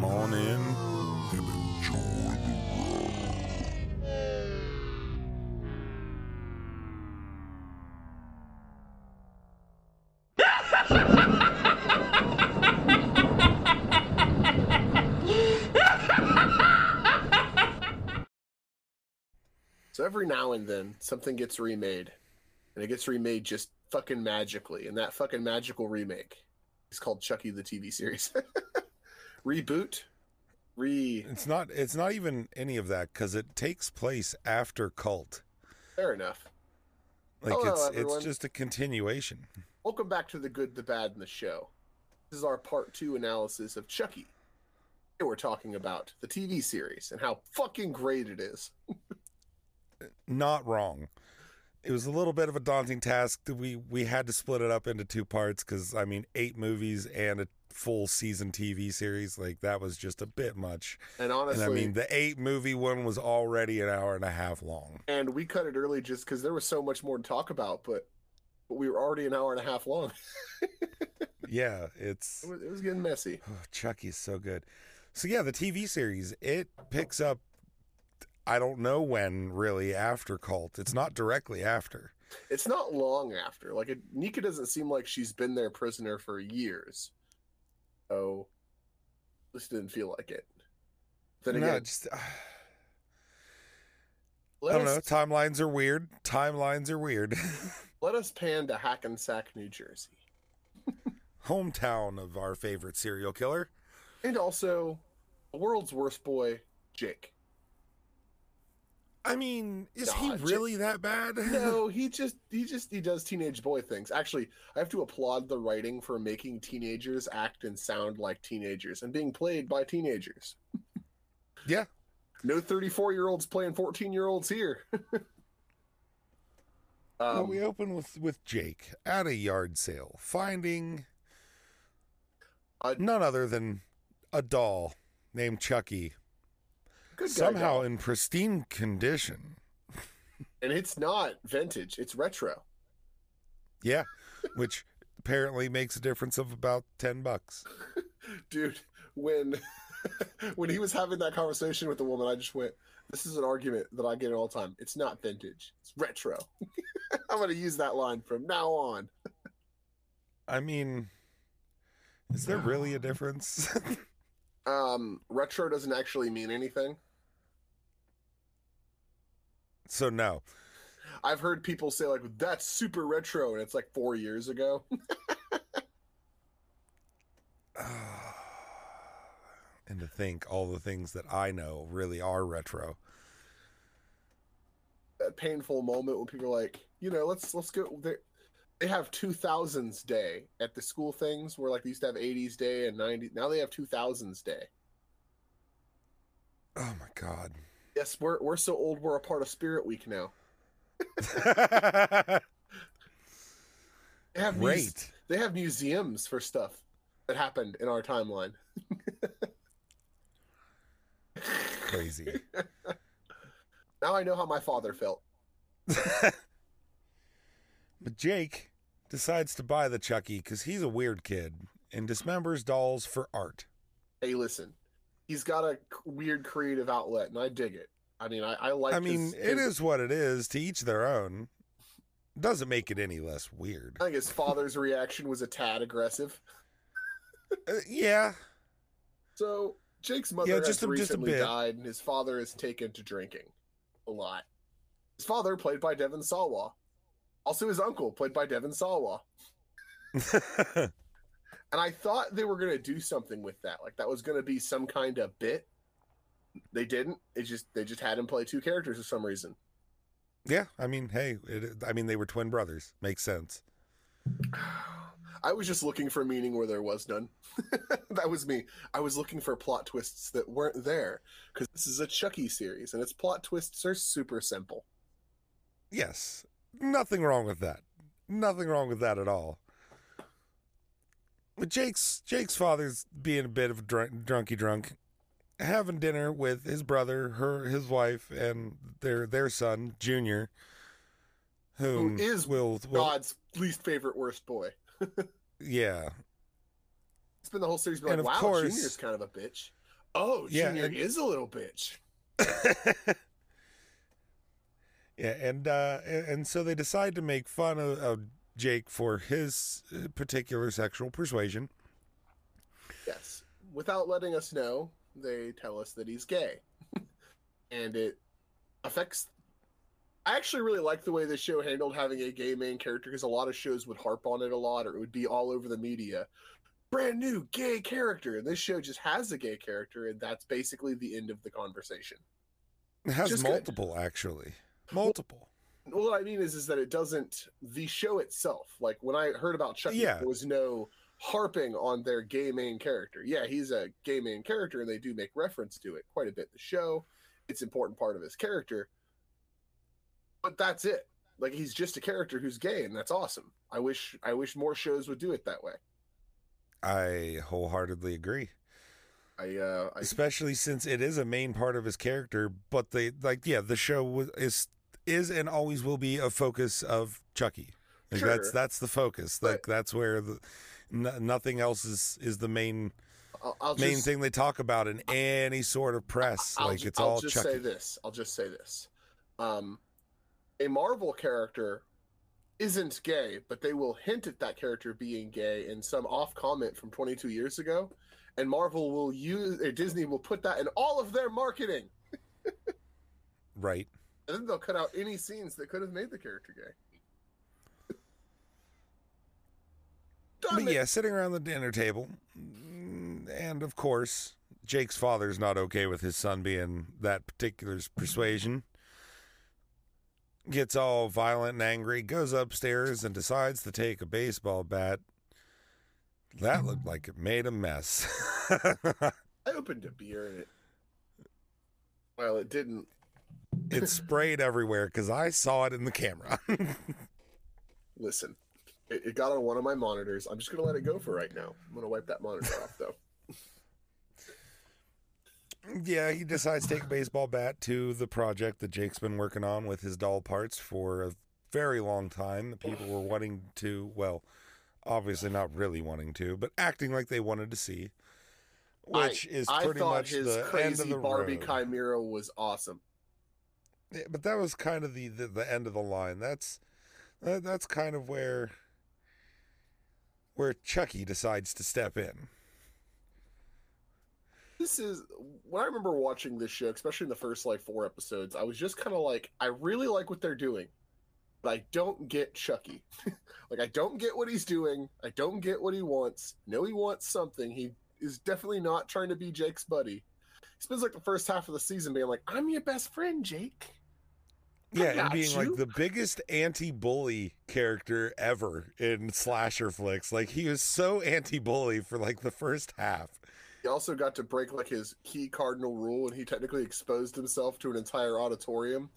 Come on in and enjoy the. So every now and then something gets remade, and it gets remade just fucking magically. And that fucking magical remake is called Chucky the TV series. Reboot, re. It's not. It's not even any of that because it takes place after Cult. Fair enough. Like Hello, it's everyone. it's just a continuation. Welcome back to the good, the bad, and the show. This is our part two analysis of Chucky. Here we're talking about the TV series and how fucking great it is. Not wrong. It was a little bit of a daunting task. that We we had to split it up into two parts because I mean, eight movies and a full season TV series. Like that was just a bit much. And honestly, and I mean, the eight movie one was already an hour and a half long. and we cut it early just because there was so much more to talk about, but but we were already an hour and a half long. Yeah, it's It was, it was getting messy. Oh, Chucky's so good. So yeah, the TV series it picks up. I don't know when really after Cult. It's not directly after. It's not long after. Like it, Nica doesn't seem like she's been their prisoner for years. So this didn't feel like it. Then No, again, just, I don't know. Timelines are weird. Timelines are weird. let us pan to Hackensack, New Jersey, Hometown of our favorite serial killer. and also the world's worst boy, Jake. I mean, is he Nah, really that bad? No, he just he just he does teenage boy things. Actually, I have to applaud the writing for making teenagers act and sound like teenagers and being played by teenagers. Yeah. No 34 year olds playing 14 year olds here. well, um, we open with with Jake at a yard sale, finding A- none other than a doll named Chucky, good somehow doll. in pristine condition. and it's not vintage; it's retro. Yeah, which apparently makes a difference of about ten bucks. Dude, when when he was having that conversation with the woman, I just went, "This is an argument that I get all the time. It's not vintage; it's retro." I'm going to use that line from now on. I mean, is there really a difference? Um, retro doesn't actually mean anything. So no. I've heard people say like that's super retro and it's like 4 years ago. and to think all the things that I know really are retro. that painful moment when people are like, you know, let's let's go they they have 2000s day at the school things where like they used to have 80s day and 90s now they have 2000s day. Oh my god. Yes, we're we're so old we're a part of Spirit Week now. They have muse- Great. they have museums for stuff that happened in our timeline. Crazy. Now I know how my father felt. But Jake decides to buy the Chucky because he's a weird kid and dismembers dolls for art. Hey, listen, he's got a weird creative outlet, and I dig it. I mean, I, I like. I mean, his- it his- is what it is. To each their own. Doesn't make it any less weird. I think his father's reaction was a tad aggressive. Uh, yeah, So Jake's mother Yeah, just just a recently bit. died, and his father is taken to drinking a lot. His father, played by Devon Sawa, also his uncle, played by Devon Sawa. And I thought they were going to do something with that, like that was going to be some kind of bit. They didn't. It just they just had him play two characters for some reason. yeah. I mean, hey, it, I mean, they were twin brothers. Makes sense. I was just looking for meaning where there was none. that was me. I was looking for plot twists that weren't there because this is a Chucky series and its plot twists are super simple. Yes, nothing wrong with that. Nothing wrong with that at all. But Jake's Jake's father's being a bit of a drunk, drunky drunk, having dinner with his brother, her his wife, and their their son Junior, Who is will, will God's least favorite worst boy. yeah It's been the whole series. Been And like, of wow, course- Junior's kind of a bitch. Oh, Yeah, Junior and- is a little bitch. yeah, and uh, and and so they decide to make fun of, of Jake for his uh, particular sexual persuasion. Yes. Without letting us know, they tell us that he's gay. and it affects. I actually really like the way this show handled having a gay main character because a lot of shows would harp on it a lot or it would be all over the media. Brand new gay character. And this show just has a gay character, and that's basically the end of the conversation. It has Just good. multiple, actually, multiple. What I mean is, is that it doesn't. The show itself, like when I heard about Chucky, Yeah. there was no harping on their gay main character. Yeah, he's a gay main character, and they do make reference to it quite a bit. in The show, it's an important part of his character, but that's it. Like he's just a character who's gay, and that's awesome. I wish, I wish more shows would do it that way. I wholeheartedly agree. I, uh, I especially since it is a main part of his character. But they like, yeah, the show was- is is and always will be a focus of Chucky. Like that's Sure. that's the focus. But- Like that's where the n- nothing else is is the main I'll, I'll main just, thing they talk about in any sort of press. I'll like it's I'll all just Chucky. say this. I'll just say this. Um, a Marvel character isn't gay, but they will hint at that character being gay in some off comment from 22 years ago, and Marvel will use or Disney will put that in all of their marketing, Right. And then they'll cut out any scenes that could have made the character gay. But it. yeah, sitting around the dinner table, mm, and of course, Jake's father's not okay with his son being that particular persuasion. Gets all violent and angry, goes upstairs and decides to take a baseball bat. That looked like it made a mess. I opened a beer and it. Well, it didn't. It sprayed everywhere because I saw it in the camera. Listen, it, it got on one of my monitors. I'm just gonna let it go for right now. I'm gonna wipe that monitor off though. yeah, he decides to take a baseball bat to the project that Jake's been working on with his doll parts for a very long time. The people were wanting to, well, obviously not really wanting to, but acting like they wanted to see, which is I pretty thought much his the end of crazy the Barbie road. Chimera was awesome. But that was kind of the, the the end of the line. That's that, that's kind of where where Chucky decides to step in. This is when I remember watching this show, especially in the first like four episodes. I was just kind of like, I really like what they're doing, but I don't get Chucky. like, I don't get what he's doing. I don't get what he wants. No, he wants something. He is definitely not trying to be Jake's buddy. He spends like the first half of the season being like, "I'm your best friend, Jake." I Yeah, and being you. like the biggest anti-bully character ever in slasher flicks. Like he was so anti-bully for like the first half. He also got to break like his key cardinal rule, and he technically exposed himself to an entire auditorium,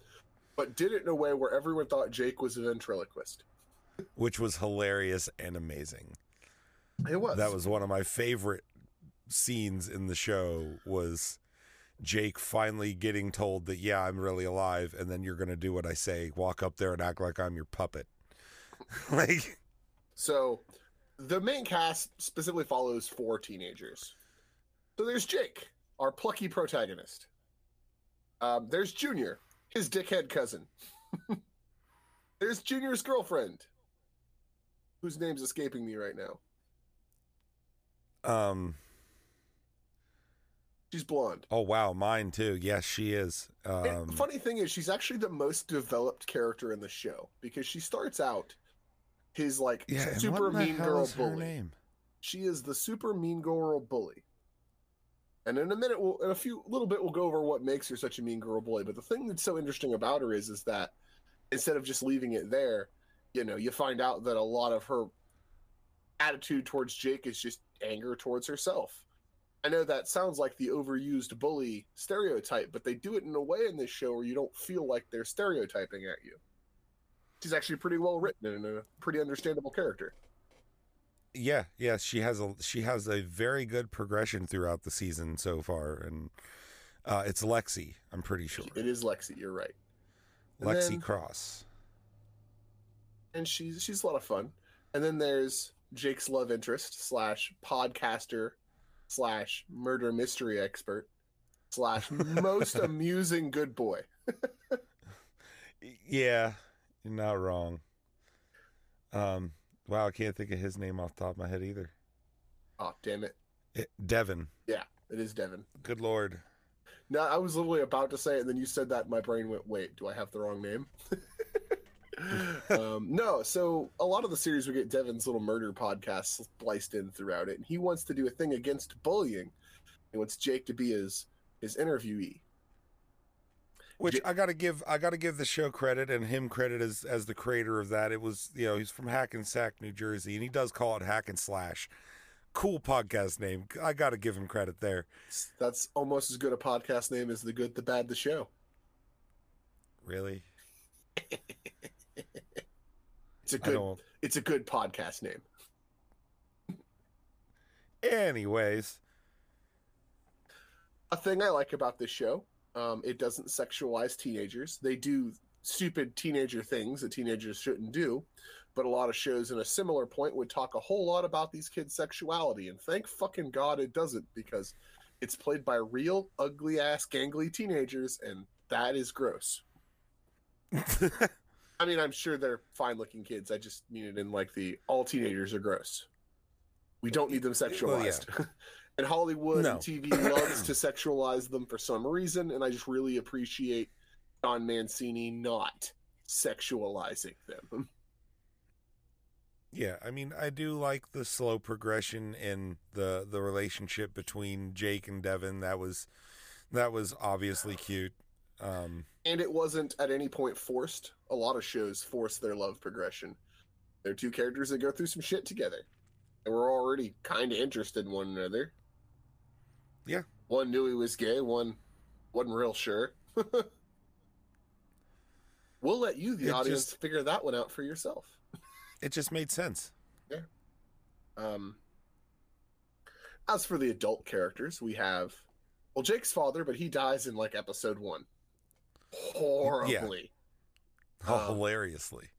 but did it in a way where everyone thought Jake was a ventriloquist. which was hilarious and amazing. It was. That was one of my favorite scenes in the show was Jake finally getting told that yeah, I'm really alive and then you're going to do what I say, walk up there and act like I'm your puppet. like So, the main cast specifically follows four teenagers. So there's Jake, our plucky protagonist. Um, there's Junior, his dickhead cousin. there's Junior's girlfriend, whose name's escaping me right now. um She's blonde. oh wow, mine too. Yes, she is. Um funny thing is, she's actually the most developed character in the show because she starts out his like yeah, super mean girl bully. name? She is the super mean girl bully. And in a minute, we'll, in a few little bit, we'll go over what makes her such a mean girl bully. But the thing that's so interesting about her is, is that instead of just leaving it there, you know, you find out that a lot of her attitude towards Jake is just anger towards herself. I know that sounds like the overused bully stereotype, but they do it in a way in this show where you don't feel like they're stereotyping at you. She's actually pretty well written and a pretty understandable character. Yeah, yeah, she has a she has a very good progression throughout the season so far and uh it's Lexy, I'm pretty sure. It is Lexy, you're right. And Lexy then- Cross. and she's she's a lot of fun. And then there's Jake's love interest slash podcaster slash murder mystery expert slash most amusing good boy. Yeah, you're not wrong. Um, wow, I can't think of his name off the top of my head either. Oh, damn it. It, Devon. Yeah, it is Devon. Good lord. No, I was literally about to say it, and then you said that, and my brain went, wait, do I have the wrong name? um, no, so a lot of the series we get Devon's little murder podcast spliced in throughout it, and he wants to do a thing against bullying. He wants Jake to be his his interviewee. Which J- I gotta give I gotta give the show credit and him credit as as the creator of that. It was you know he's from Hackensack, New Jersey, and he does call it Hack and Slash. Cool podcast name. I gotta give him credit there. That's almost as good a podcast name as the good, the bad, the show. Really, It's a good, it's a good podcast name. Anyways, a thing I like about this show, um, it doesn't sexualize teenagers. They do stupid teenager things that teenagers shouldn't do, but a lot of shows in a similar point would talk a whole lot about these kids' sexuality. And thank fucking God it doesn't because it's played by real ugly ass gangly teenagers, and that is gross. I mean, I'm sure they're fine looking kids. I just mean it in like the all teenagers are gross. We don't need them sexualized. Well, yeah. and Hollywood No. and TV loves to sexualize them for some reason, and I just really appreciate Don Mancini not sexualizing them. yeah, I mean, I do like the slow progression in the the relationship between Jake and Devon. That was that was obviously cute. Um, And it wasn't at any point forced. A lot of shows force their love progression. They're two characters that go through some shit together. And we're already kind of interested in one another. Yeah. One knew he was gay, one wasn't real sure. we'll let you, the It audience, just- figure that one out for yourself. it just made sense. Yeah. Um, as for the adult characters, we have well Jake's father, but he dies in like episode one. Horribly. Oh, hilariously.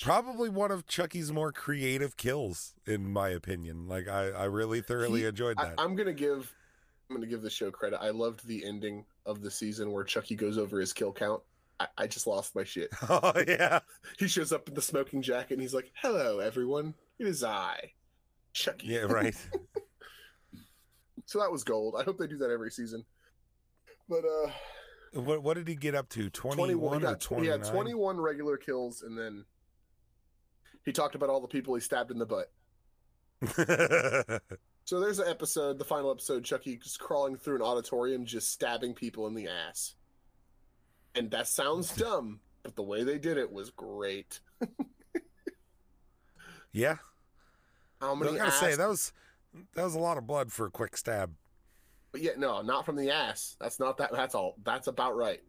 Probably one of Chucky's more creative kills, in my opinion. Like I, I really thoroughly He- enjoyed I, that. I'm gonna give I'm gonna give the show credit. I loved the ending of the season where Chucky goes over his kill count. I, I just lost my shit. oh yeah. He shows up in the smoking jacket and he's like, "Hello, everyone. It is I, Chucky." Yeah, right. So that was gold. I hope they do that every season. But uh, what what did he get up to? 21, 21 he or he had 21 regular kills and then he talked about all the people he stabbed in the butt so there's an episode the final episode chucky just crawling through an auditorium just stabbing people in the ass and that sounds dumb but the way they did it was great yeah. how I many was gonna ass say that was that was a lot of blood for a quick stab. But yeah no not from the ass that's not that that's all that's about right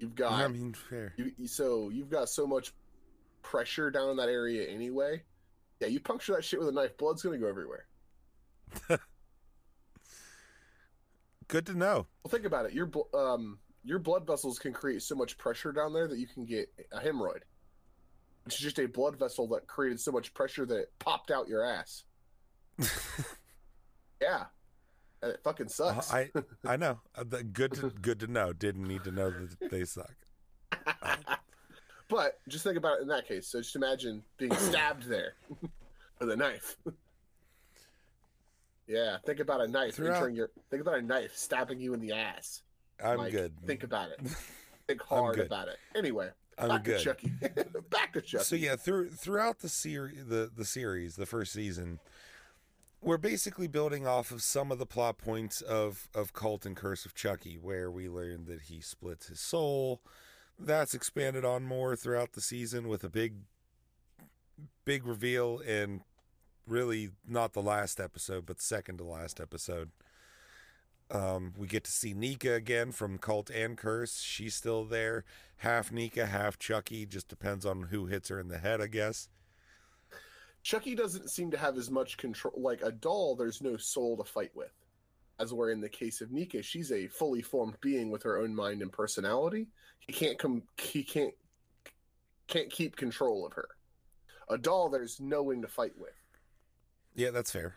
you've got I mean, fair. You, so you've got so much pressure down in that area anyway. Yeah, you puncture that shit with a knife, blood's gonna go everywhere. Good to know. Well, think about it. Your um your blood vessels can create so much pressure down there that you can get a hemorrhoid, which is just a blood vessel that created so much pressure that it popped out your ass. Yeah, and it fucking sucks. I I know. Uh, Good to, good to know. Didn't need to know that they suck. but just think about it in that case. So just imagine being stabbed there with a knife. yeah, think about a knife Throughout- entering your. Think about a knife stabbing you in the ass. I'm Mike. good. Think about it. Think hard about it. Anyway, I'm back good. to Chucky. back to Chucky. So yeah, through throughout the series, the the series, the first season, we're basically building off of some of the plot points of of Cult and Curse of Chucky, where we learn that he splits his soul. That's expanded on more throughout the season with a big, big reveal in really not the last episode, but second to last episode. Um, we get to see Nica again from Cult and Curse. She's still there. Half Nica, half Chucky. Just depends on who hits her in the head, I guess. Chucky doesn't seem to have as much control. Like a doll, there's no soul to fight with. As where in the case of Nica, she's a fully formed being with her own mind and personality. He can't come. He can't can't keep control of her. A doll, there's no one to fight with. Yeah, that's fair.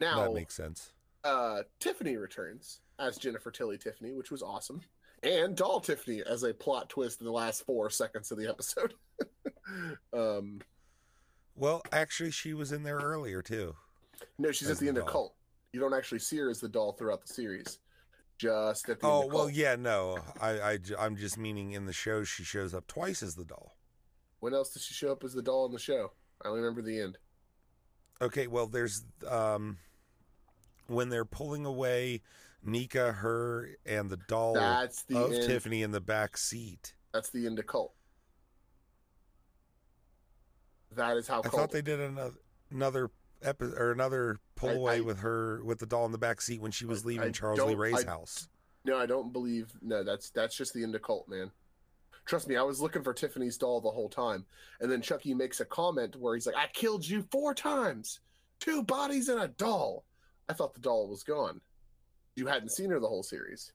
Now, that makes sense. uh, Tiffany returns as Jennifer Tilly Tiffany, which was awesome, and Doll Tiffany as a plot twist in the last four seconds of the episode. um, Well, actually, she was in there earlier too. no, she's at the the end of. Cult. You don't actually see her as the doll throughout the series. Just at the Oh end of well, yeah, no, I, I, am just meaning in the show she shows up twice as the doll. When else does she show up as the doll in the show? I only remember the end. Okay, well, there's um, when they're pulling away Nica, her, and the doll That's the of end. Tiffany in the back seat. That's the end of Cult. That is how I thought they did another another epi- or another pull I- away I- with her with the doll in the back seat when she was leaving I Charles Lee Ray's house. No, I don't believe. No, that's that's just the end of Cult, man. Trust me, I was looking for Tiffany's doll the whole time, and then Chucky makes a comment where he's like, "I killed you four times, two bodies and a doll." I thought the doll was gone. You hadn't seen her the whole series,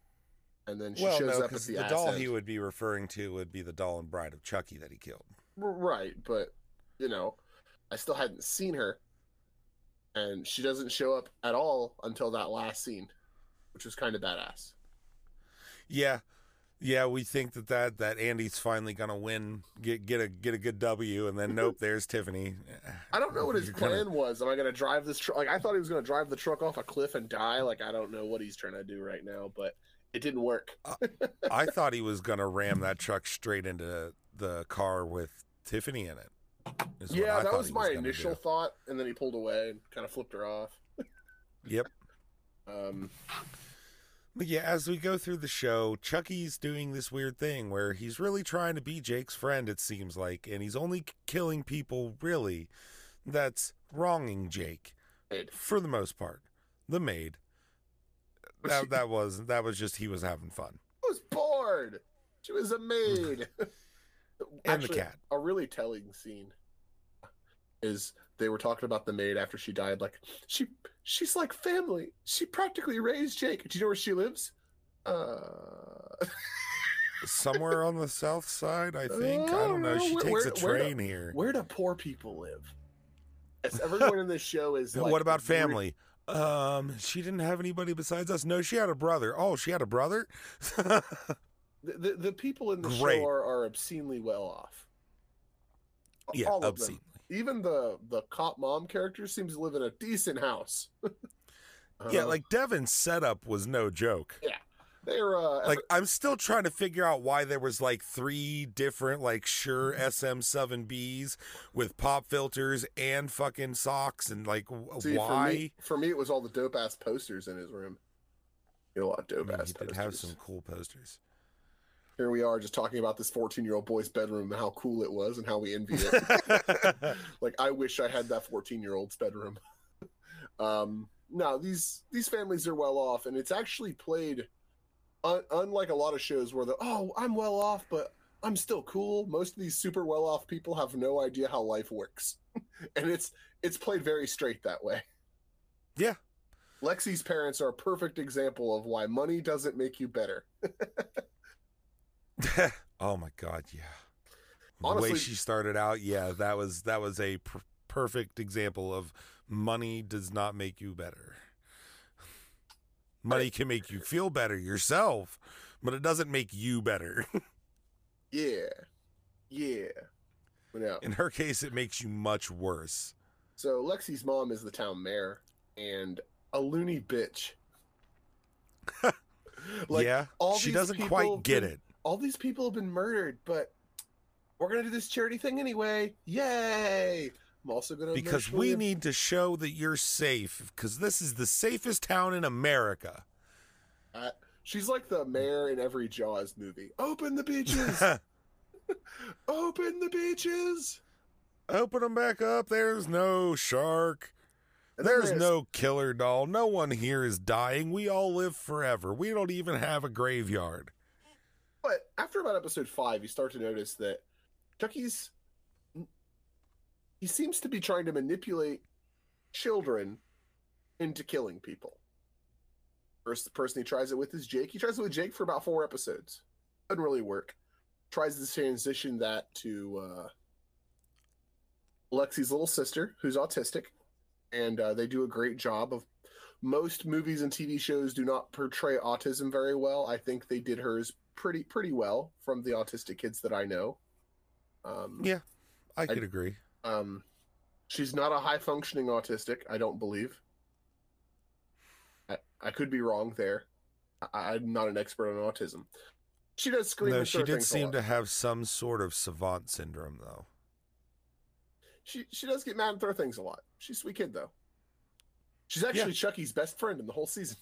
and then she well, shows no, up at the, the, doll end. he would be referring to would be the doll and Bride of Chucky that he killed. Right, but you know, I still hadn't seen her, and she doesn't show up at all until that last scene, which was kind of badass. Yeah, yeah, we think that that that Andy's finally gonna win, get get a get a good W, and then nope, there's Tiffany. I don't know what his You're gonna- plan was. Am I to drive this truck? Like I thought he was to drive the truck off a cliff and die. Like I don't know what he's trying to do right now, but it didn't work. Uh, I thought he was gonna ram that truck straight into the car with Tiffany in it. Is what I yeah, that thought was my initial do. thought, and then he pulled away and kind of flipped her off. Yep. Um, But yeah, as we go through the show, Chucky's doing this weird thing where he's really trying to be Jake's friend, it seems like, and he's only killing people, really, that's wronging Jake Maid. for the most part. The maid. That, that was that was just he was having fun. I was bored. She was a maid. And the cat. A really telling scene is they were talking about the maid after she died. Like she, she's like family. She practically raised Jake. Do you know where she lives? Uh, Somewhere on the south side, I think. I Oh, don't know. She where- takes a where- where train here. where do poor people live? As everyone in this show is. Like, what about family? Um, she didn't have anybody besides us. No, she had a brother. Oh, she had a brother. The, the, the people in the Great. show are, are obscenely well off. yeah, All them. Even the the cop mom character seems to live in a decent house. Yeah, Uh, like Devon's setup was no joke. Yeah. They're uh, Like I'm still trying to figure out why there was like three different like Shure SM7Bs with pop filters and fucking socks and like See, For why? me, for me, it was all the dope ass posters in his room. A lot of I dope mean, ass he did have some cool posters. Here we are, just talking about this fourteen-year-old boy's bedroom and how cool it was and how we envy it. like, I wish I had that fourteen-year-old's bedroom. um, no, these these families are well off, and it's actually played. Un- unlike a lot of shows where the oh I'm well off, but I'm still cool. Most of these super well off people have no idea how life works, and it's it's played very straight that way. yeah, Lexy's parents are a perfect example of why money doesn't make you better. oh my god, yeah. the way she started out, yeah, that was that was a pr- perfect example of money does not make you better. Money can make you feel better yourself, but it doesn't make you better. Yeah, yeah. No. In her case, it makes you much worse. So Lexy's mom is the town mayor and a loony bitch. Like, yeah, all she doesn't quite get it. All these people have been murdered, but we're gonna do this charity thing anyway. Yay! I'm also gonna Because emotionally- we need to show that you're safe, because this is the safest town in America. Uh, she's like the mayor in every Jaws movie. Open the beaches. Open the beaches. Open them back up. There's no shark. There's there's- no killer doll. No one here is dying. We all live forever. We don't even have a graveyard. But after about episode five, you start to notice that Chucky's he seems to be trying to manipulate children into killing people. First, the person he tries it with is Jake. He tries it with Jake for about four episodes. Doesn't really work. Tries to transition that to uh, Lexy's little sister, who's autistic, and uh, they do a great job of most movies and TV shows do not portray autism very well. I think they did hers pretty pretty well from the autistic kids that I know. Um, Yeah, I could agree. Um, she's not a high functioning autistic. I don't believe. I, I could be wrong there. I, I'm not an expert on autism. She does scream. No, she did seem to have some sort of savant syndrome, though. She she does get mad and throw things a lot. She's a sweet kid though. She's actually Chucky's best friend in the whole season.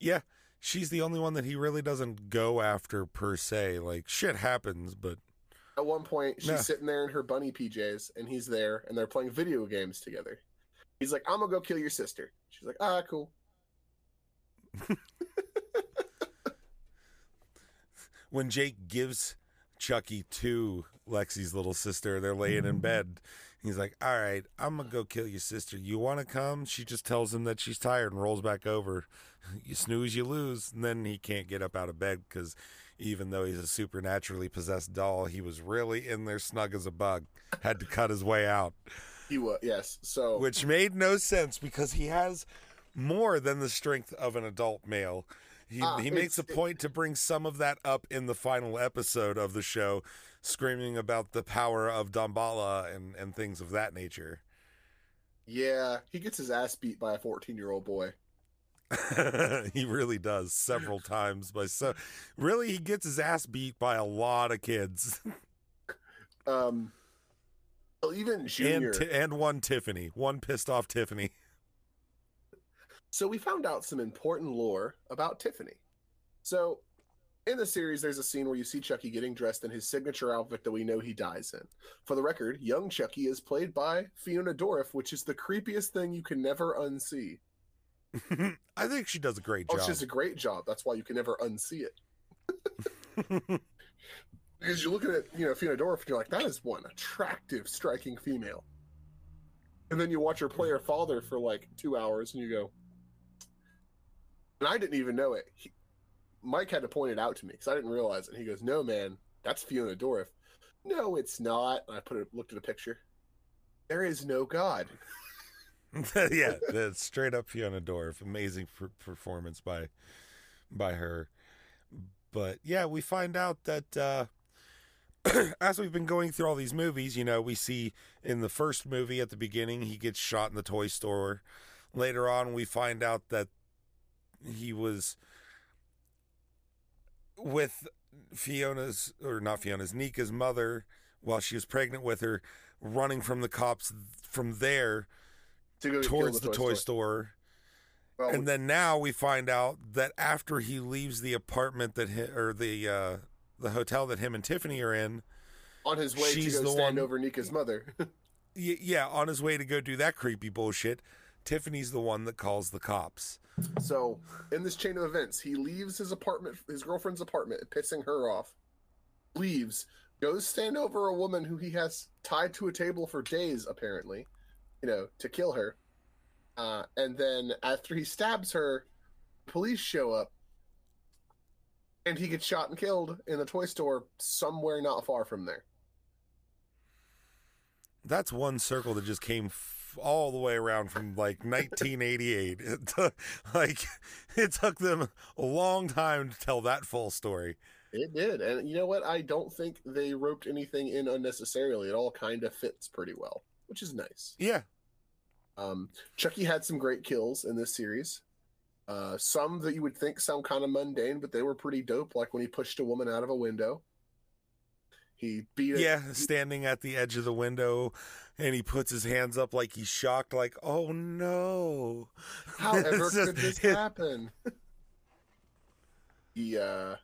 Yeah, she's the only one that he really doesn't go after per se. Like shit happens, but At one point, she's Yeah. sitting there in her bunny PJs, and he's there, and they're playing video games together. He's like, "I'm gonna go kill your sister." She's like, "Ah, cool." when Jake gives Chucky to Lexy's little sister, they're laying in bed. He's like, "All right, I'm gonna go kill your sister. You want to come?" She just tells him that she's tired and rolls back over. You snooze, you lose. And then he can't get up out of bed because even though he's a supernaturally possessed doll, he was really in there snug as a bug. Had to cut his way out, He was yes. So which made no sense because he has more than the strength of an adult male. He, Ah, he makes a point to bring some of that up in the final episode of the show, screaming about the power of Damballa and, and things of that nature. yeah, he gets his ass beat by a 14 year old boy. he really does several times by so really he gets his ass beat by a lot of kids Um, well, even Junior. and Ti- and one Tiffany one pissed off Tiffany So we found out some important lore about Tiffany. So in the series, there's a scene where you see Chucky getting dressed in his signature outfit that we know he dies in. For the record, young Chucky is played by Fiona Dourif, which is the creepiest thing you can never unsee. I think she does a great Oh, job she does a great job. That's why you can never unsee it. Because you're looking at, you know, Fiona Dourif and you're like, that is one attractive, striking female. And then you watch her play her father for like two hours and you go, and I didn't even know it. He, Mike had to point it out to me because I didn't realize it. He goes, no, man, that's Fiona Dourif. No, it's not. And I put it, looked at a picture. There is no God. yeah, that's straight up Fiona Dourif. Amazing per- performance by by her. But yeah, we find out that uh, as we've been going through all these movies, you know, we see in the first movie at the beginning he gets shot in the toy store. Later on, we find out that he was with Fiona's or not Fiona's Nica's mother while she was pregnant with her, running from the cops from there To go towards the toy store. Well, And then now we find out that after he leaves the apartment that hi, or the uh, the hotel that him and Tiffany are in, on his way she's to go the stand one- over Nica's mother. yeah, on his way to go do that creepy bullshit, Tiffany's the one that calls the cops. So, in this chain of events, he leaves his apartment, his girlfriend's apartment, pissing her off. Leaves, goes stand over a woman who he has tied to a table for days, apparently, you know, to kill her. Uh, and then after he stabs her, police show up, and he gets shot and killed in a toy store somewhere not far from there. That's one circle that just came f- all the way around from like 1988. It took, like it took them a long time to tell that full story. It did, and you know what? I don't think they roped anything in unnecessarily. It all kind of fits pretty well, which is nice. Yeah, Um, Chucky had some great kills in this series. Uh, some that you would think sound kind of mundane, but they were pretty dope. Like when he pushed a woman out of a window. He beat yeah, standing at the edge of the window, and he puts his hands up like he's shocked, like, "Oh no!" However just- could this it- happen? he uh,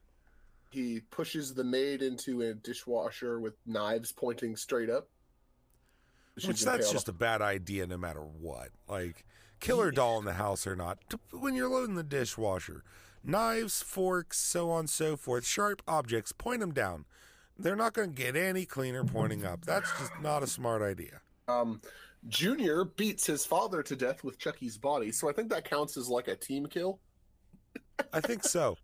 he pushes the maid into a dishwasher with knives pointing straight up. Which that's just a bad idea, no matter what. Like, killer doll in the house or not, when you're loading the dishwasher, knives, forks, so on and so forth, sharp objects, point them down. They're not going to get any cleaner pointing up. That's just not a smart idea. Um, Junior beats his father to death with Chucky's body, so I think that counts as like a team kill. I think so.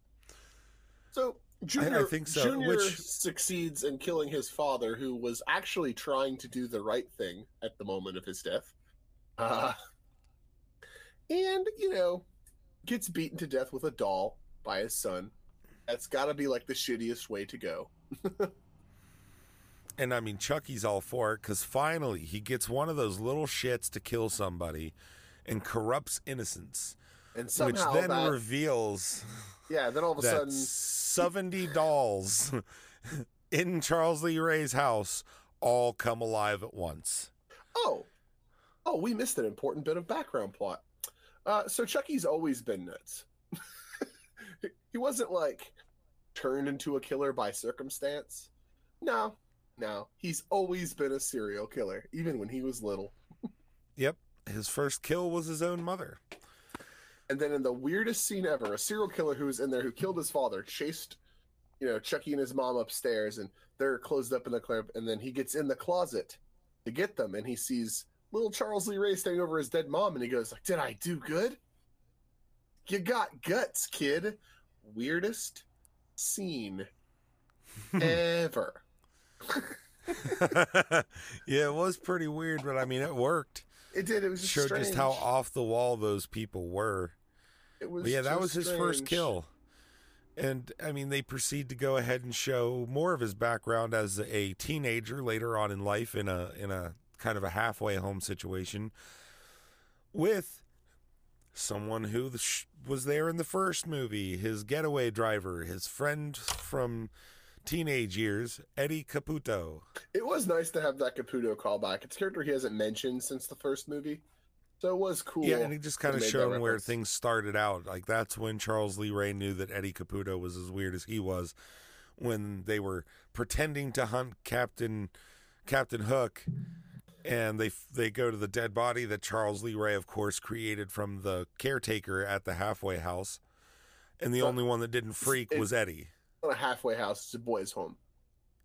So Junior, think so, Junior which- succeeds in killing his father, who was actually trying to do the right thing at the moment of his death. Uh, and you know, gets beaten to death with a doll by his son. That's got to be like the shittiest way to go. And I mean, Chucky's all for it because finally he gets one of those little shits to kill somebody and corrupts innocence, And which then that, reveals yeah, then all of a that sudden, 70 dolls in Charles Lee Ray's house all come alive at once. oh, oh, we missed an important bit of background plot. Uh, so Chucky's always been nuts. he wasn't like turned into a killer by circumstance. No, no, he's always been a serial killer, even when he was little. Yep. His first kill was his own mother. And then in the weirdest scene ever, a serial killer who was in there who killed his father chased, you know, Chucky and his mom upstairs, and they're closed up in the club. And then he gets in the closet to get them, and he sees little Charles Lee Ray standing over his dead mom, and he goes, like, "Did I do good? You got guts, kid." Weirdest scene ever. yeah, it was pretty weird, but I mean, it worked. It did. It was just Showed strange. just how off the wall those people were. It was But yeah, that was his first kill. And I mean, they proceed to go ahead and show more of his background as a teenager later on in life in a in a kind of a halfway home situation with someone who was there in the first movie, his getaway driver, his friend from teenage years, Eddie Caputo. It was nice to have that Caputo callback. It's a character he hasn't mentioned since the first movie, so it was cool. Yeah, and he just kind of showed where things started out. Like that's when Charles Lee Ray knew that Eddie Caputo was as weird as he was when they were pretending to hunt Captain Captain Hook and they they go to the dead body that Charles Lee Ray of course created from the caretaker at the halfway house. And the But only one that didn't freak was Eddie. Not a halfway house; it's a boys' home.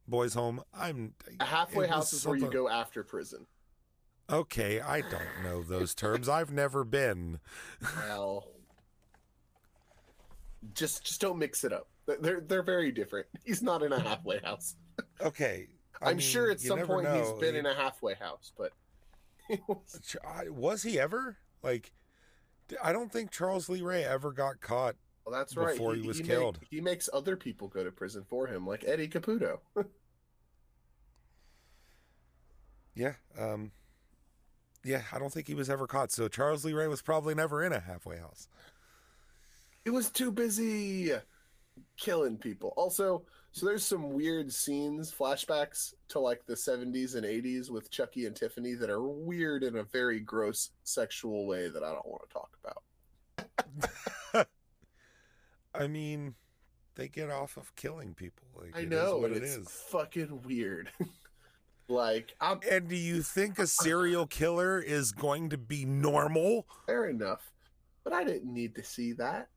Boys home. I'm A halfway house is where you go after prison. Okay, I don't know those terms. I've never been. Well, just just don't mix it up. They're they're very different. He's not in a halfway house. Okay. I I'm mean, sure at some point he's been He- in a halfway house, but was- Was he ever? Like, I don't think Charles Lee Ray ever got caught. well, that's right. Before he was make- killed. he makes other people go to prison for him, like Eddie Caputo. Yeah. Um. Yeah, I don't think he was ever caught. So Charles Lee Ray was probably never in a halfway house. He was too busy killing people. Also, so there's some weird scenes, flashbacks to like the 70s and 80s with Chucky and Tiffany that are weird in a very gross sexual way that I don't want to talk about. I mean, they get off of killing people. Like, I it is know, what it it's is. fucking weird. like, I'm And do you think a serial killer is going to be normal? fair enough, but I didn't need to see that.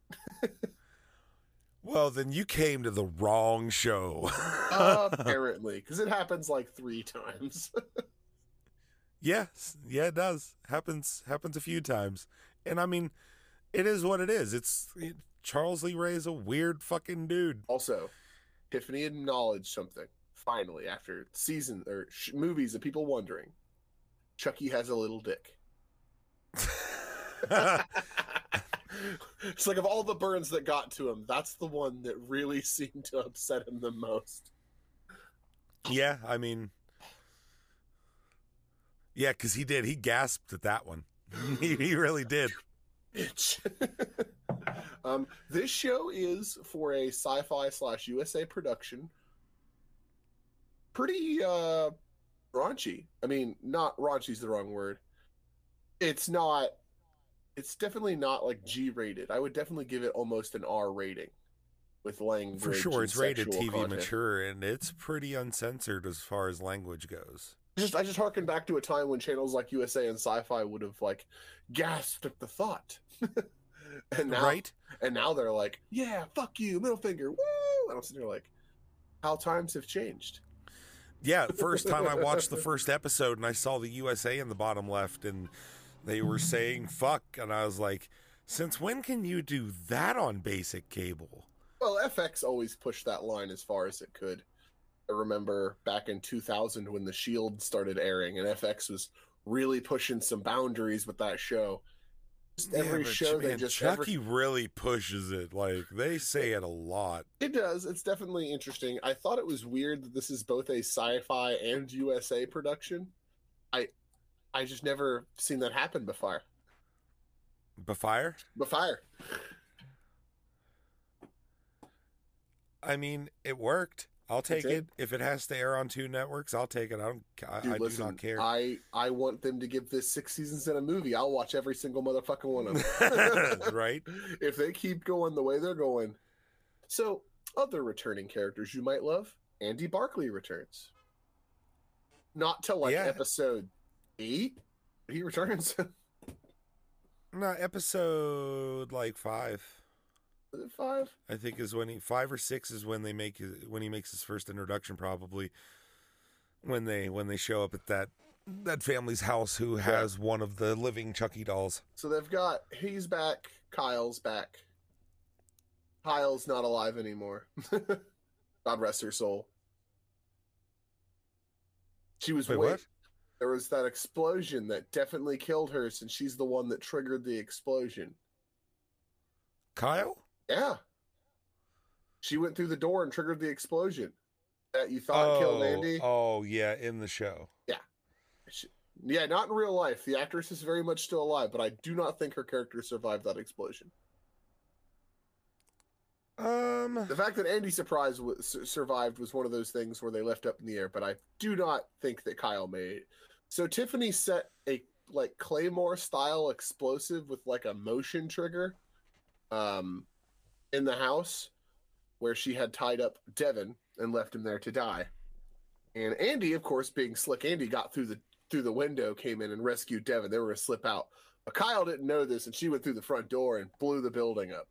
Well, then you came to the wrong show. Apparently, because it happens like three times. Yes, yeah, it does. Happens happens a few times, and I mean, it is what it is. It's it, Charles Lee Ray is a weird fucking dude. Also, Tiffany acknowledged something finally after season or sh- movies of people wondering. Chucky has a little dick. it's like of all the burns that got to him, that's the one that really seemed to upset him the most. yeah, I mean, yeah, because he did. He gasped at that one. he, he really did. Bitch. um, this show is for a Syfy slash USA production. Pretty uh raunchy. I mean, not raunchy's the wrong word. It's not. It's definitely not like G rated. I would definitely give it almost an R rating, with language. For sure, it's rated TV content. mature, and it's pretty uncensored as far as language goes. Just I just harken back to a time when channels like USA and Sci-Fi would have like gasped at the thought. and now right? And now they're like, yeah, fuck you, middle finger, woo! And I'm sitting there like, how times have changed. Yeah, first time I watched the first episode and I saw the USA in the bottom left and they were saying fuck and I was like, since when can you do that on basic cable? Well, FX always pushed that line as far as it could. I remember back in 2000 when The Shield started airing, and FX was really pushing some boundaries with that show. Just every but show they just Chucky every- really pushes it. Like they say it a lot. It does. It's definitely interesting. I thought it was weird that this is both a Syfy and USA production. I I just never seen that happen before. Befire? Before. I mean, it worked. I'll take did. it. If it has to air on two networks, I'll take it. I don't. I, Dude, I do not care. I I want them to give this six seasons in a movie. I'll watch every single motherfucking one of them. right? if they keep going the way they're going. So, other returning characters you might love, Andy Barclay returns. Not till like Yeah. episode eight, he returns. No, episode like five. Is it five? I think is when he five or six is when they make his, when he makes his first introduction. Probably when they when they show up at that that family's house who has one of the living Chucky dolls. So they've got he's back, Kyle's back. Kyle's not alive anymore. God rest her soul. She was Wait, wait- what? There was that explosion that definitely killed her since she's the one that triggered the explosion. Kyle? Yeah. She went through the door and triggered the explosion that you thought killed Andy. oh yeah, in the show. She- yeah, not in real life. The actress is very much still alive, but I do not think her character survived that explosion. Um, The fact that Andy surprise was, survived was one of those things where they left up in the air, but I do not think that Kyle made it. So Tiffany set a like claymore style explosive with like a motion trigger um in the house where she had tied up Devon and left him there to die. And Andy, of course, being slick Andy got through the through the window, came in and rescued Devon. They were gonna slip out. But Kyle didn't know this and she went through the front door and blew the building up.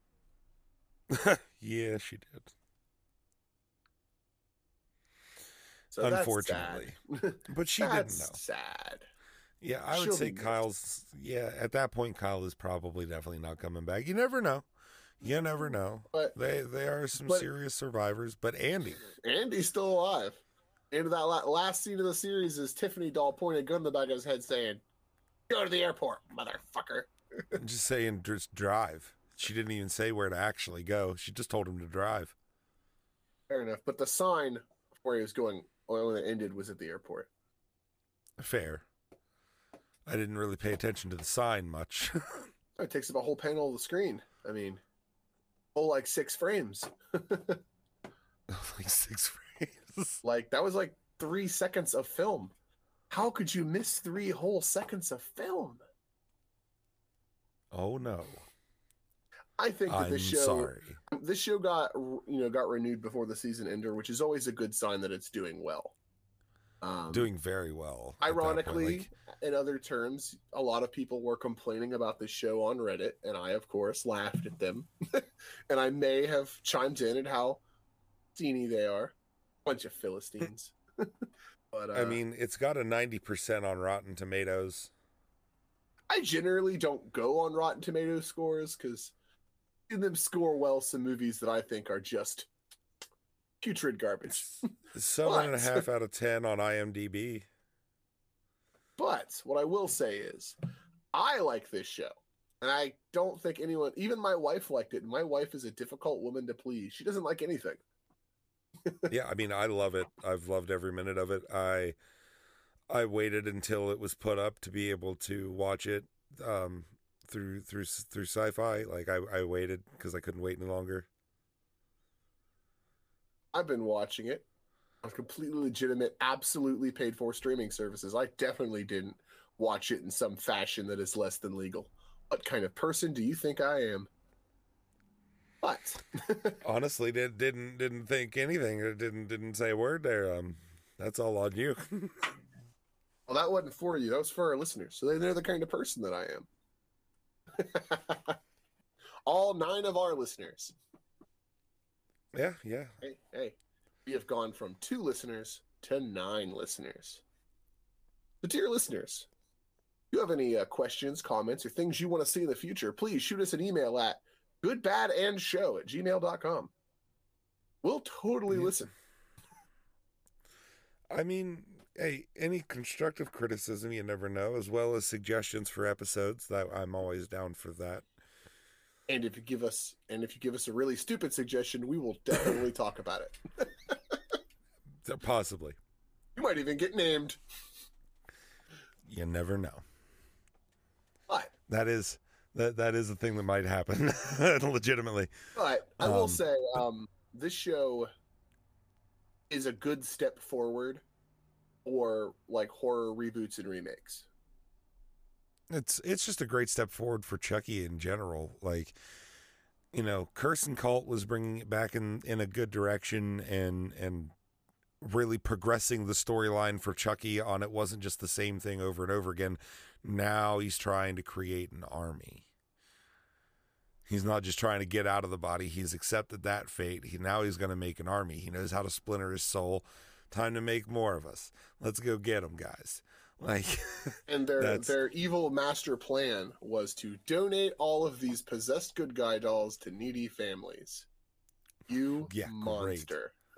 yeah, she did. So Unfortunately. But she That's didn't know. sad. Yeah, I would She'll say be missed. Kyle's. Yeah, at that point, Kyle is probably definitely not coming back. You never know. You never know. But They they are some But- serious survivors. But Andy, Andy's still alive. End of that la- last scene of the series is Tiffany doll pointing a gun in the back of his head saying, Go to the airport, motherfucker. I'm just saying, just drive. She didn't even say where to actually go. She just told him to drive. Fair enough. But the sign where he was going when it ended was at the airport. Fair. I didn't really pay attention to the sign much. It takes up a whole panel of the screen. I mean, whole like six frames. like six frames. Like that was like three seconds of film. How could you miss three whole seconds of film? Oh no. I think that I'm this show sorry. this show got you know got renewed before the season ended, which is always a good sign that it's doing well. Um, Doing very well. at that point, ironically, like- in other terms, a lot of people were complaining about this show on Reddit, and I, of course, laughed at them. and I may have chimed in at how teeny they are, bunch of philistines. but uh, I mean, it's got a 90% on Rotten Tomatoes. I generally don't go on Rotten Tomatoes scores because them score well some movies that I think are just putrid garbage. Seven and a half out of 10 on IMDb. But what I will say is, I like this show. And I don't think anyone, even my wife liked it. And my wife is a difficult woman to please. She doesn't like anything. yeah, I mean, I love it. I've loved every minute of it. I I waited until it was put up to be able to watch it um, through through through Syfy. Like I, I waited because I couldn't wait any longer. I've been watching it on completely legitimate, absolutely paid for streaming services. I definitely didn't watch it in some fashion that is less than legal. What kind of person do you think I am? But Honestly, did, didn't didn't think anything. Or didn't didn't say a word there. Um, that's all on you. well, that wasn't for you. That was for our listeners. So they're the kind of person that I am. All nine of our listeners. Yeah, yeah. Hey, hey, we have gone from two listeners to nine listeners. So, dear listeners, if you have any uh, questions, comments, or things you want to see in the future, please shoot us an email at goodbadandshow at gmail.com. We'll totally Yeah. listen. I mean, hey, any constructive criticism you never know, as well as suggestions for episodes. That I'm always down for that. And if you give us and if you give us a really stupid suggestion, we will definitely talk about it. Possibly. You might even get named. You never know. But That is that that is a thing that might happen legitimately. but I will Um, say, um, this show is a good step forward or like horror reboots and remakes. It's it's just a great step forward for Chucky in general. Like, you know, Curse and Cult was bringing it back in in a good direction and and really progressing the storyline for Chucky on it wasn't just the same thing over and over again. Now he's trying to create an army. He's not just trying to get out of the body. He's accepted that fate. He now he's going to make an army. He knows how to splinter his soul. Time to make more of us. Let's go get them, guys. Like And their That's- their evil master plan was to donate all of these possessed good guy dolls to needy families. You Yeah, monster.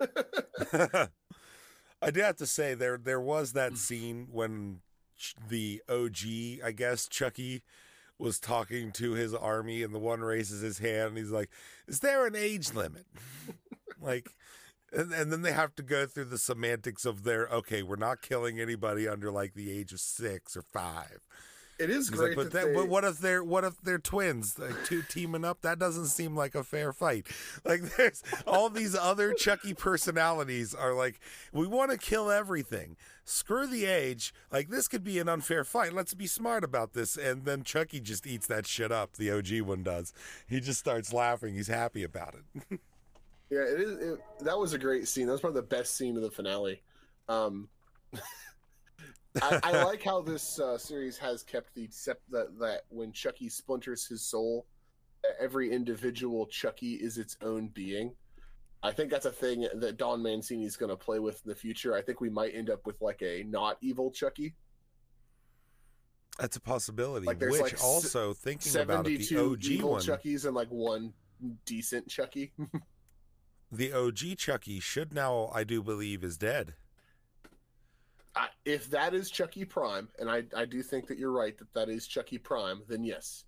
I do have to say there there was that mm. scene when Ch- the OG, I guess Chucky was talking to his army and the one raises his hand and he's like, "Is there an age limit?" like and, and then they have to go through the semantics of their okay, we're not killing anybody under like the age of 6 or 5. It is He's great like, but that that, they, but what if they're what if they're twins, like two teaming up? That doesn't seem like a fair fight. Like there's all these other Chucky personalities are like, we want to kill everything. Screw the age. Like this could be an unfair fight. Let's be smart about this. And then Chucky just eats that shit up. The OG one does. He just starts laughing. He's happy about it. Yeah, it is. It, that was a great scene. That was probably the best scene of the finale. Um, I, I like how this uh, series has kept the sep- that that when Chucky splinters his soul, every individual Chucky is its own being. I think that's a thing that Don Mancini is going to play with in the future. I think we might end up with like a not evil Chucky. That's a possibility. Like, which like, also thinking about it, the OG evil one, Chuckies and like one decent Chucky. the OG Chucky should now, I do believe, is dead. I, if that is Chucky Prime, and I, I do think that you're right that that is Chucky Prime, then yes,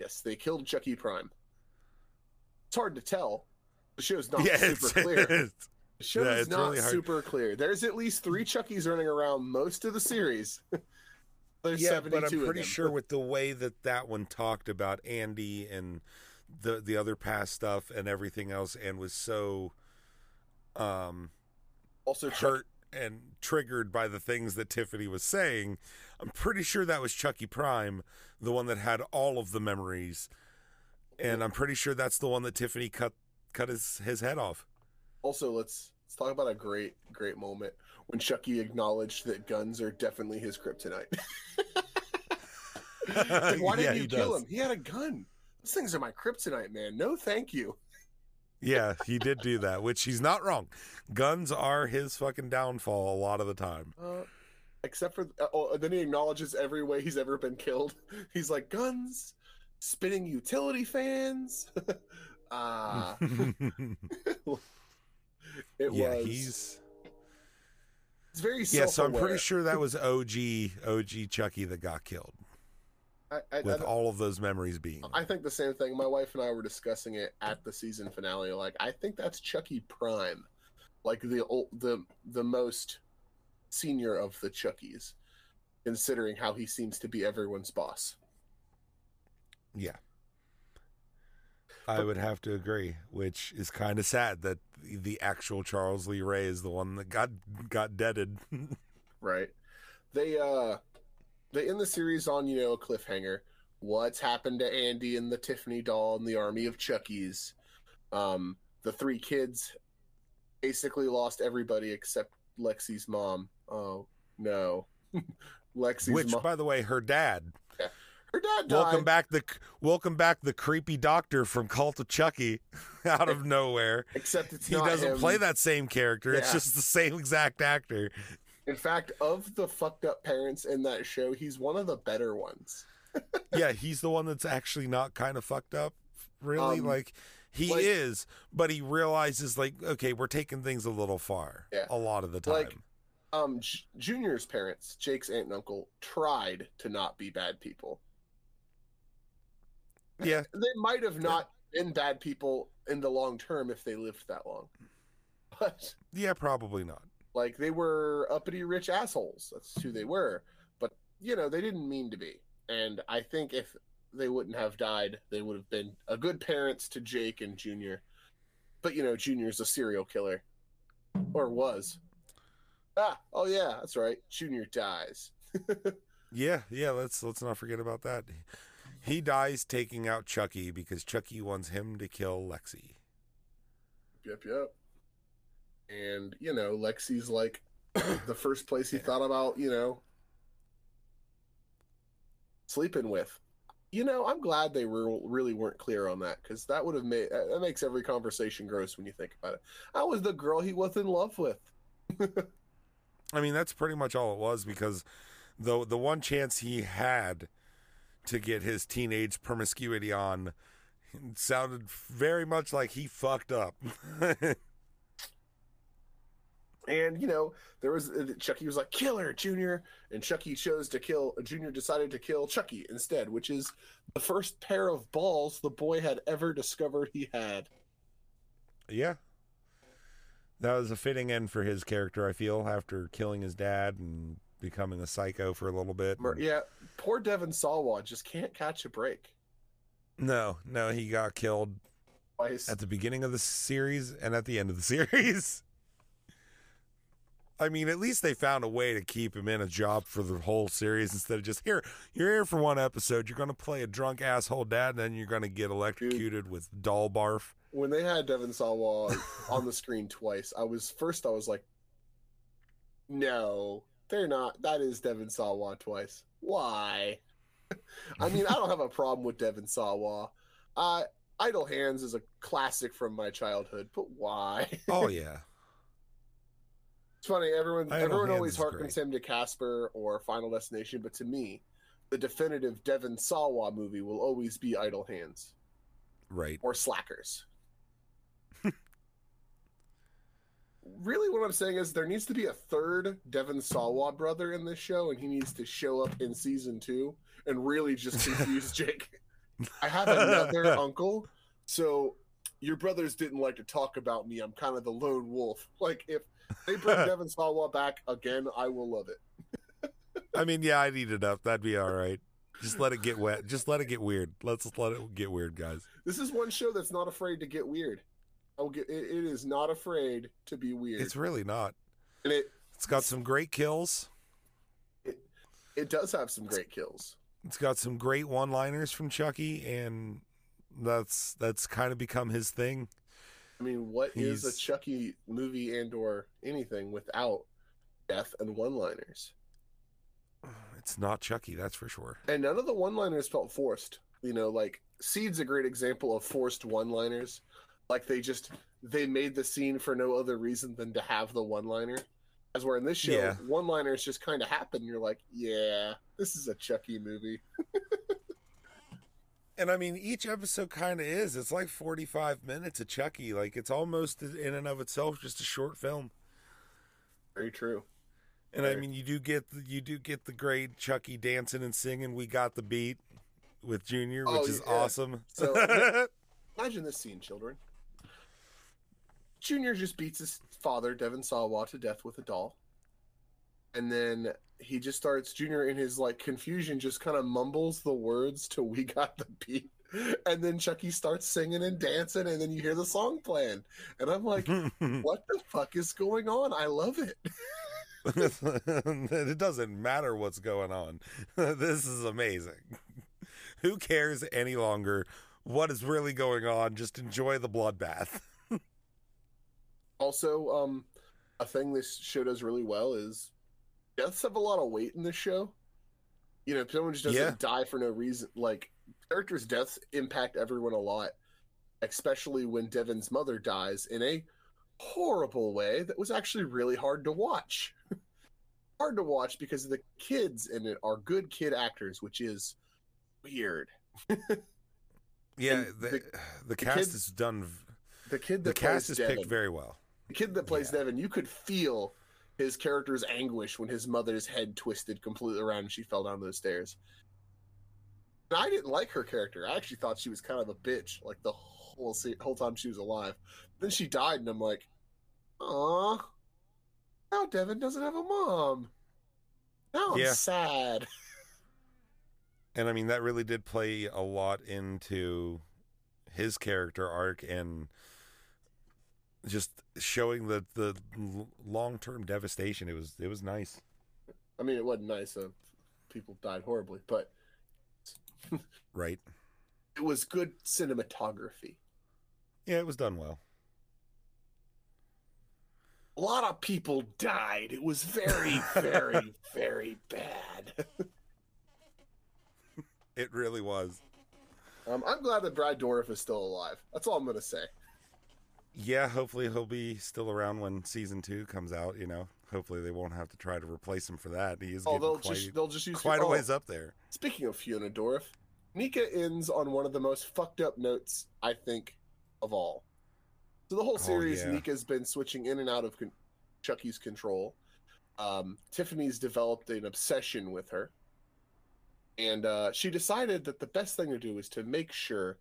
yes, they killed Chucky Prime. It's hard to tell. The show's not yeah, super clear. The show's yeah, it's not really super clear. There's at least three Chuckies running around most of the series. There's yeah, 72 but I'm pretty sure with the way that that one talked about Andy and the the other past stuff and everything else, and was so um Also, Chuck, hurt and triggered by the things that Tiffany was saying. I'm pretty sure that was Chucky Prime, the one that had all of the memories, and I'm pretty sure that's the one that Tiffany cut cut his his head off. also let's let's talk about a great great moment when Chucky acknowledged that guns are definitely his kryptonite. Like, why didn't Yeah, you kill does. him? He had a gun. Those things are my kryptonite, man. No, thank you. Yeah, he did do that, which he's not wrong. Guns are his fucking downfall a lot of the time. Uh, except for uh, oh, then he acknowledges every way he's ever been killed. He's like guns, spinning utility fans. Ah, it yeah, was. he's It's very yeah. So I'm pretty sure that was OG OG Chucky that got killed I, I, with I, all of those memories being. I think the same thing. My wife and I were discussing it at the season finale. Like, I think that's Chucky Prime, like the old, the the most senior of the Chuckies, considering how he seems to be everyone's boss. Yeah. I would have to agree, which is kind of sad that the- the actual Charles Lee Ray is the one that got got deaded. right they uh they end the series on you know a cliffhanger what's happened to andy and the tiffany doll and the army of chuckies um the three kids basically lost everybody except lexy's mom oh no lexy's which, mom by the way, her dad. her dad died Welcome back the welcome back the creepy doctor from Cult of Chucky, out of nowhere. except it's He doesn't him. play that same character. It's just the same exact actor. In fact of the fucked up parents in that show he's one of the better ones yeah, he's the one that's actually not kind of fucked up. Really, Um, like he like- is, but he realizes like, okay, we're taking things a little far. Yeah. a lot of the time. Like, um J- Junior's parents, Jake's aunt and uncle, tried to not be bad people. Yeah, They might have not been bad people in the long term if they lived that long. But yeah, probably not. Like they were uppity rich assholes. That's who they were. But you know, they didn't mean to be. And I think if they wouldn't have died, they would have been a good parents to Jake and Junior. But you know, Junior's a serial killer. Or was. Ah, oh yeah, that's right. Junior dies. Yeah, yeah. Let's let's not forget about that. He dies taking out Chucky because Chucky wants him to kill Lexy. Yep, yep. And you know, Lexy's like the first place he thought about, you know, sleeping with. You know, I'm glad they were really weren't clear on that because that would have made that makes every conversation gross when you think about it. I was the girl he was in love with. I mean, that's pretty much all it was because the the one chance he had to get his teenage promiscuity on sounded very much like he fucked up. And you know, there was uh, Chucky was like killer Junior, and Chucky chose to kill. Junior decided to kill Chucky instead, which is the first pair of balls the boy had ever discovered he had. yeah. That was a fitting end for his character, I feel, after killing his dad and becoming a psycho for a little bit. Mer- Yeah, poor Devon Sawa just can't catch a break. No, no, he got killed Twice. at the beginning of the series and at the end of the series. I mean, at least they found a way to keep him in a job for the whole series instead of just here. You're here for one episode. You're going to play a drunk asshole dad, and then you're going to get electrocuted with doll barf. When they had Devon Sawa on the screen twice, I was first I was like, no, they're not. That is Devon Sawa twice. Why? I mean, I don't have a problem with Devon Sawa. Uh, Idle Hands is a classic from my childhood, but why? Oh yeah, It's funny. Everyone, everyone always harkens him to Casper or Final Destination, but to me, the definitive Devon Sawa movie will always be Idle Hands right. or Slackers. really, what I'm saying is there needs to be a third Devon Sawa brother in this show, and he needs to show up in season two and really just confuse Jake. I have another uncle, so your brothers didn't like to talk about me. I'm kind of the lone wolf. Like if they bring Devon Sawa back again, I will love it. I mean, yeah, I'd eat it up. That'd be all right. Just let it get wet. Just let it get weird. Let's let it get weird, guys. This is one show that's not afraid to get weird. Oh, get it, it is not afraid to be weird, It's really not. and it It's got some great kills. It it does have some great kills. It's got some great one-liners from Chucky, and that's that's kind of become his thing. I mean, what is a Chucky movie and or anything without death and one-liners? It's not Chucky, that's for sure. And none of the one-liners felt forced. You know, like Seed's a great example of forced one-liners. Like they just they made the scene for no other reason than to have the one-liner. As where in this show, Yeah. one-liners just kind of happen. You're like, yeah, this is a Chucky movie. And I mean, each episode kind of is. It's like 45 minutes of Chucky. Like, it's almost in and of itself just a short film. Very true. And I mean, you do get the, you do get the great Chucky dancing and singing. We got the beat with Junior, which Oh, is yeah. awesome. So- Imagine this scene, children. Junior just beats his father, Devon Sawa, to death with a doll. And then he just starts, Junior, in his like confusion, just kind of mumbles the words to We Got the Beat. And then Chucky starts singing and dancing, and then you hear the song playing. And I'm like, what the fuck is going on? I love it. it doesn't matter what's going on. this is amazing. Who cares any longer what is really going on? Just enjoy the bloodbath. Also, um, a thing this show does really well is deaths have a lot of weight in this show. You know, if someone just doesn't Yeah. die for no reason. Like characters' deaths impact everyone a lot, especially when Devon's mother dies in a horrible way that was actually really hard to watch. hard to watch because the kids in it are good kid actors, which is weird. Yeah, the, the- the, cast kid- is done. The kid The cast plays is Devon, picked very well. the kid that plays Yeah. Devon, you could feel his character's anguish when his mother's head twisted completely around and she fell down those stairs. And I didn't like her character. I actually thought she was kind of a bitch, like the whole se- whole time she was alive. Then she died, and I'm like, "Aw, now Devon doesn't have a mom. Now I'm Yeah. sad." And I mean, that really did play a lot into his character arc and just showing the the long term devastation. It was it was nice. I mean, it wasn't nice. Uh, people died horribly, but Right? it was good cinematography. Yeah, it was done well. A lot of people died. It was very, very, very bad. It really was. Um, I'm glad that Brad Dourif is still alive. That's all I'm going to say. Yeah, hopefully he'll be still around when season two comes out. You know, hopefully they won't have to try to replace him for that. He is Oh, they'll quite, just they'll just use quite a oh, ways up there. Speaking of Fiona Dourif, Nica ends on one of the most fucked up notes I think of all. So the whole Oh, series, yeah. Nica's been switching in and out of con- Chucky's control. Um, Tiffany's developed an obsession with her, and uh, she decided that the best thing to do is to make sure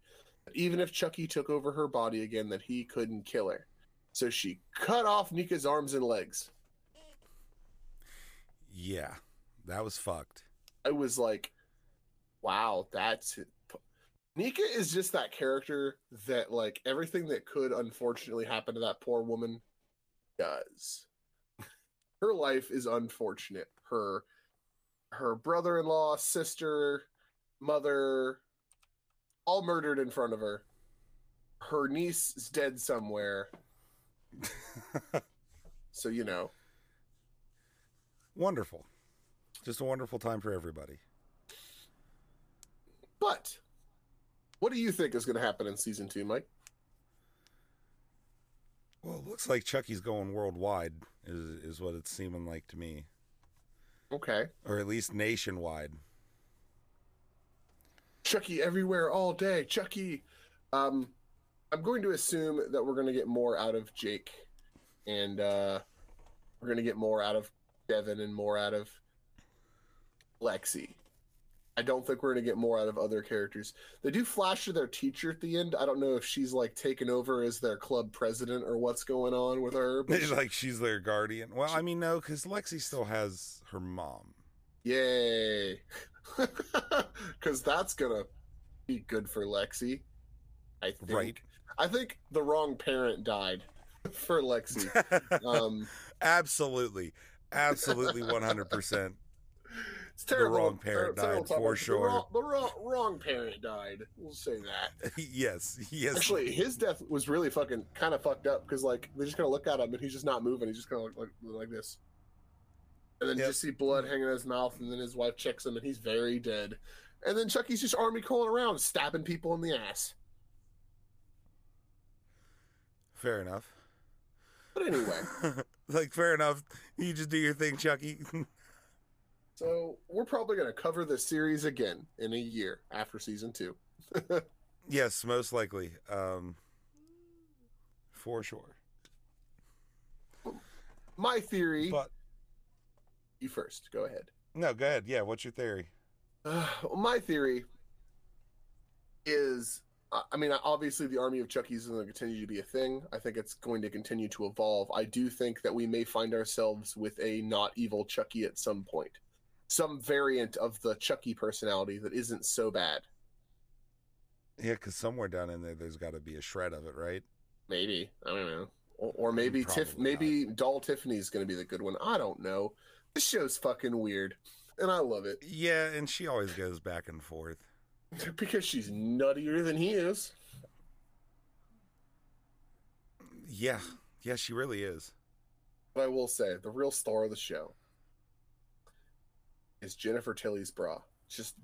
even if Chucky took over her body again, that he couldn't kill her. So she cut off Nica's arms and legs. Yeah, that was fucked. I was like, wow, that's it. Nica is just that character that like everything that could unfortunately happen to that poor woman does. her life is unfortunate. Her her brother-in-law, sister, mother all murdered in front of her. Her niece is dead somewhere. So, you know, Wonderful. Just a wonderful time for everybody. but what do you think is going to happen in season 2, Mike? Well, it looks like Chucky's going worldwide, is is what it's seeming like to me, Okay. or at least nationwide. Chucky everywhere all day. Chucky. Um, I'm going to assume that we're going to get more out of Jake, and uh, we're going to get more out of Devon and more out of Lexy. I don't think we're going to get more out of other characters. They do flash to their teacher at the end. I don't know if she's like taken over as their club president or what's going on with her. But like she's their guardian. Well, I mean, no, because Lexy still has her mom. Yay. Because that's to be good for Lexy. I think. Right. I think the wrong parent died for Lexy. Um, Absolutely. Absolutely 100%. it's terrible. wrong parent terrible died, for sure. The wrong, the wrong, wrong parent died. We'll say that. yes. Yes. Actually, his death was really fucking kind of fucked up because like they're just of look at him and he's just not moving. He's just kind of like, like like this, and then you Yep. just see blood hanging in his mouth. And then his wife checks him and he's very dead. And then Chucky's just army crawling around, stabbing people in the ass. fair enough. But anyway, like, fair enough. You just do your thing, Chucky. so we're probably gonna cover this series again in a year after season two. yes, most likely. Um, for sure. My theory. But, you first. Go ahead. no, go ahead. Yeah, what's your theory? Uh, well, my theory is I mean, obviously, the army of Chucky's is going to continue to be a thing. I think it's going to continue to evolve. I do think that we may find ourselves with a not evil Chucky at some point. Some variant of the Chucky personality that isn't so bad. Yeah, because somewhere down in there, there's got to be a shred of it, right? Maybe. I don't know. Or, or maybe Tiff, maybe Doll Tiffany's going to be the good one. I don't know. This show's fucking weird. And I love it. Yeah, and she always goes back and forth. because she's nuttier than he is. Yeah, yeah, she really is. But I will say, the real star of the show is Jennifer Tilly's bra. Just,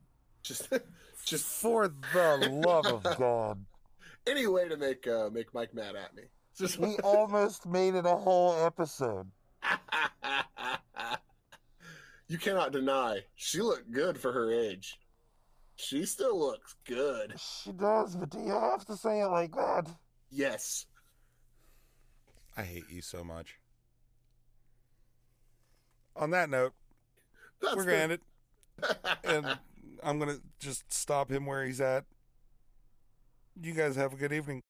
just, just For the love of God. any way to make uh, make Mike mad at me. Just We almost made it a whole episode. You cannot deny she looked good for her age. She still looks good. She does, but do you have to say it like that? Yes. I hate you so much. on that note, That's we're the- gonna end it, and I'm gonna just stop him where he's at. You guys have a good evening.